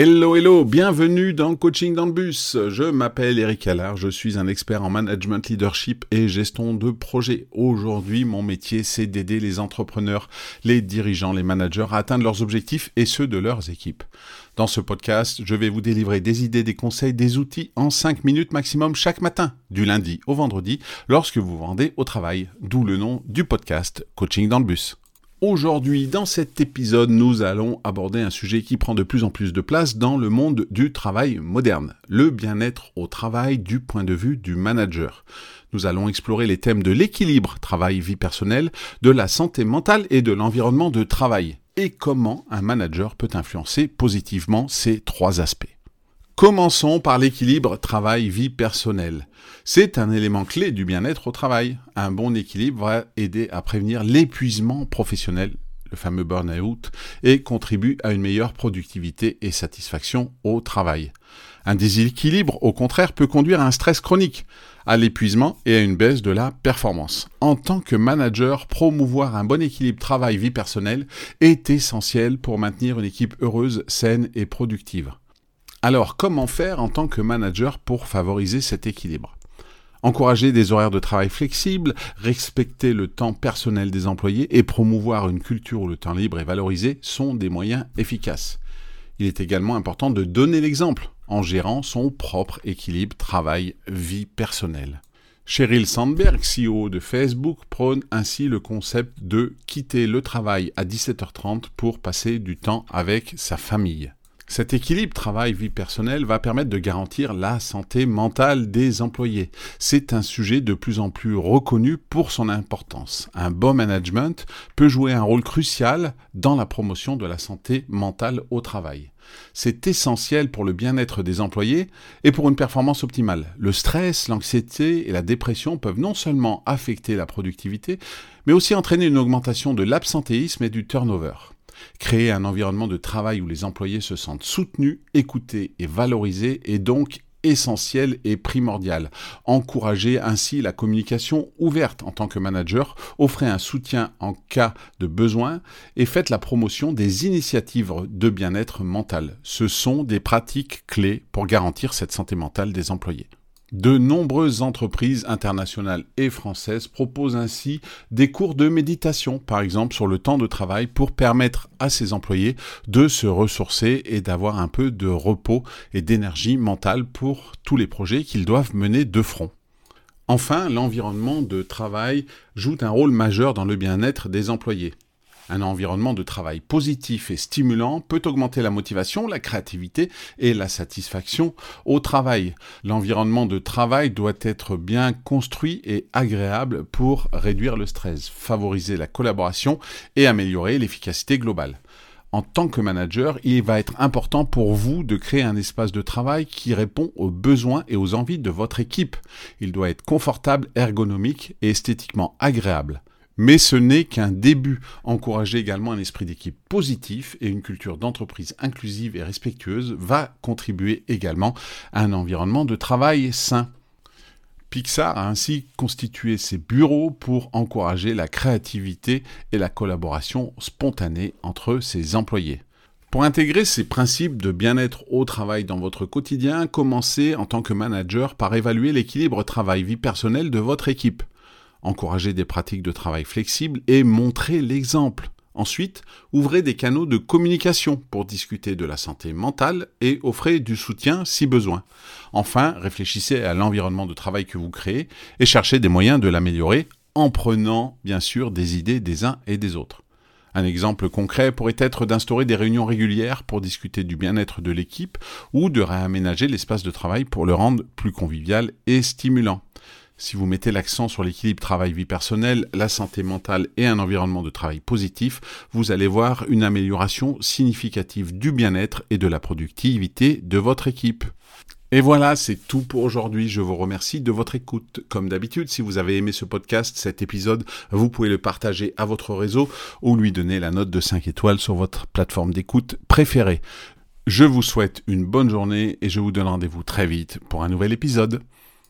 Hello, hello, bienvenue dans Coaching dans le bus. Je m'appelle Eric Allard, je suis un expert en management, leadership et gestion de projet. Aujourd'hui, mon métier, c'est d'aider les entrepreneurs, les dirigeants, les managers à atteindre leurs objectifs et ceux de leurs équipes. Dans ce podcast, je vais vous délivrer des idées, des conseils, des outils en 5 minutes maximum chaque matin, du lundi au vendredi, lorsque vous vendez au travail, d'où le nom du podcast Coaching dans le bus. Aujourd'hui, dans cet épisode, nous allons aborder un sujet qui prend de plus en plus de place dans le monde du travail moderne, le bien-être au travail du point de vue du manager. Nous allons explorer les thèmes de l'équilibre travail-vie personnelle, de la santé mentale et de l'environnement de travail, et comment un manager peut influencer positivement ces trois aspects. Commençons par l'équilibre travail-vie personnelle. C'est un élément clé du bien-être au travail. Un bon équilibre va aider à prévenir l'épuisement professionnel, le fameux burn-out, et contribue à une meilleure productivité et satisfaction au travail. Un déséquilibre, au contraire, peut conduire à un stress chronique, à l'épuisement et à une baisse de la performance. En tant que manager, promouvoir un bon équilibre travail-vie personnelle est essentiel pour maintenir une équipe heureuse, saine et productive. Alors, comment faire en tant que manager pour favoriser cet équilibre? Encourager des horaires de travail flexibles, respecter le temps personnel des employés et promouvoir une culture où le temps libre est valorisé sont des moyens efficaces. Il est également important de donner l'exemple en gérant son propre équilibre travail-vie personnelle. Sheryl Sandberg, CEO de Facebook, prône ainsi le concept de quitter le travail à 17h30 pour passer du temps avec sa famille. Cet équilibre travail-vie personnelle va permettre de garantir la santé mentale des employés. C'est un sujet de plus en plus reconnu pour son importance. Un bon management peut jouer un rôle crucial dans la promotion de la santé mentale au travail. C'est essentiel pour le bien-être des employés et pour une performance optimale. Le stress, l'anxiété et la dépression peuvent non seulement affecter la productivité, mais aussi entraîner une augmentation de l'absentéisme et du turnover. Créer un environnement de travail où les employés se sentent soutenus, écoutés et valorisés est donc essentiel et primordial. Encourager ainsi la communication ouverte en tant que manager, offrez un soutien en cas de besoin et faites la promotion des initiatives de bien-être mental. Ce sont des pratiques clés pour garantir cette santé mentale des employés. De nombreuses entreprises internationales et françaises proposent ainsi des cours de méditation, par exemple sur le temps de travail, pour permettre à ses employés de se ressourcer et d'avoir un peu de repos et d'énergie mentale pour tous les projets qu'ils doivent mener de front. Enfin, l'environnement de travail joue un rôle majeur dans le bien-être des employés. Un environnement de travail positif et stimulant peut augmenter la motivation, la créativité et la satisfaction au travail. L'environnement de travail doit être bien construit et agréable pour réduire le stress, favoriser la collaboration et améliorer l'efficacité globale. En tant que manager, il va être important pour vous de créer un espace de travail qui répond aux besoins et aux envies de votre équipe. Il doit être confortable, ergonomique et esthétiquement agréable. Mais ce n'est qu'un début. Encourager également un esprit d'équipe positif et une culture d'entreprise inclusive et respectueuse va contribuer également à un environnement de travail sain. Pixar a ainsi constitué ses bureaux pour encourager la créativité et la collaboration spontanée entre ses employés. Pour intégrer ces principes de bien-être au travail dans votre quotidien, commencez en tant que manager par évaluer l'équilibre travail-vie personnelle de votre équipe encourager des pratiques de travail flexibles et montrer l'exemple. Ensuite, ouvrez des canaux de communication pour discuter de la santé mentale et offrez du soutien si besoin. Enfin, réfléchissez à l'environnement de travail que vous créez et cherchez des moyens de l'améliorer en prenant bien sûr des idées des uns et des autres. Un exemple concret pourrait être d'instaurer des réunions régulières pour discuter du bien-être de l'équipe ou de réaménager l'espace de travail pour le rendre plus convivial et stimulant. Si vous mettez l'accent sur l'équilibre travail-vie personnelle, la santé mentale et un environnement de travail positif, vous allez voir une amélioration significative du bien-être et de la productivité de votre équipe. Et voilà, c'est tout pour aujourd'hui. Je vous remercie de votre écoute. Comme d'habitude, si vous avez aimé ce podcast, cet épisode, vous pouvez le partager à votre réseau ou lui donner la note de 5 étoiles sur votre plateforme d'écoute préférée. Je vous souhaite une bonne journée et je vous donne rendez-vous très vite pour un nouvel épisode.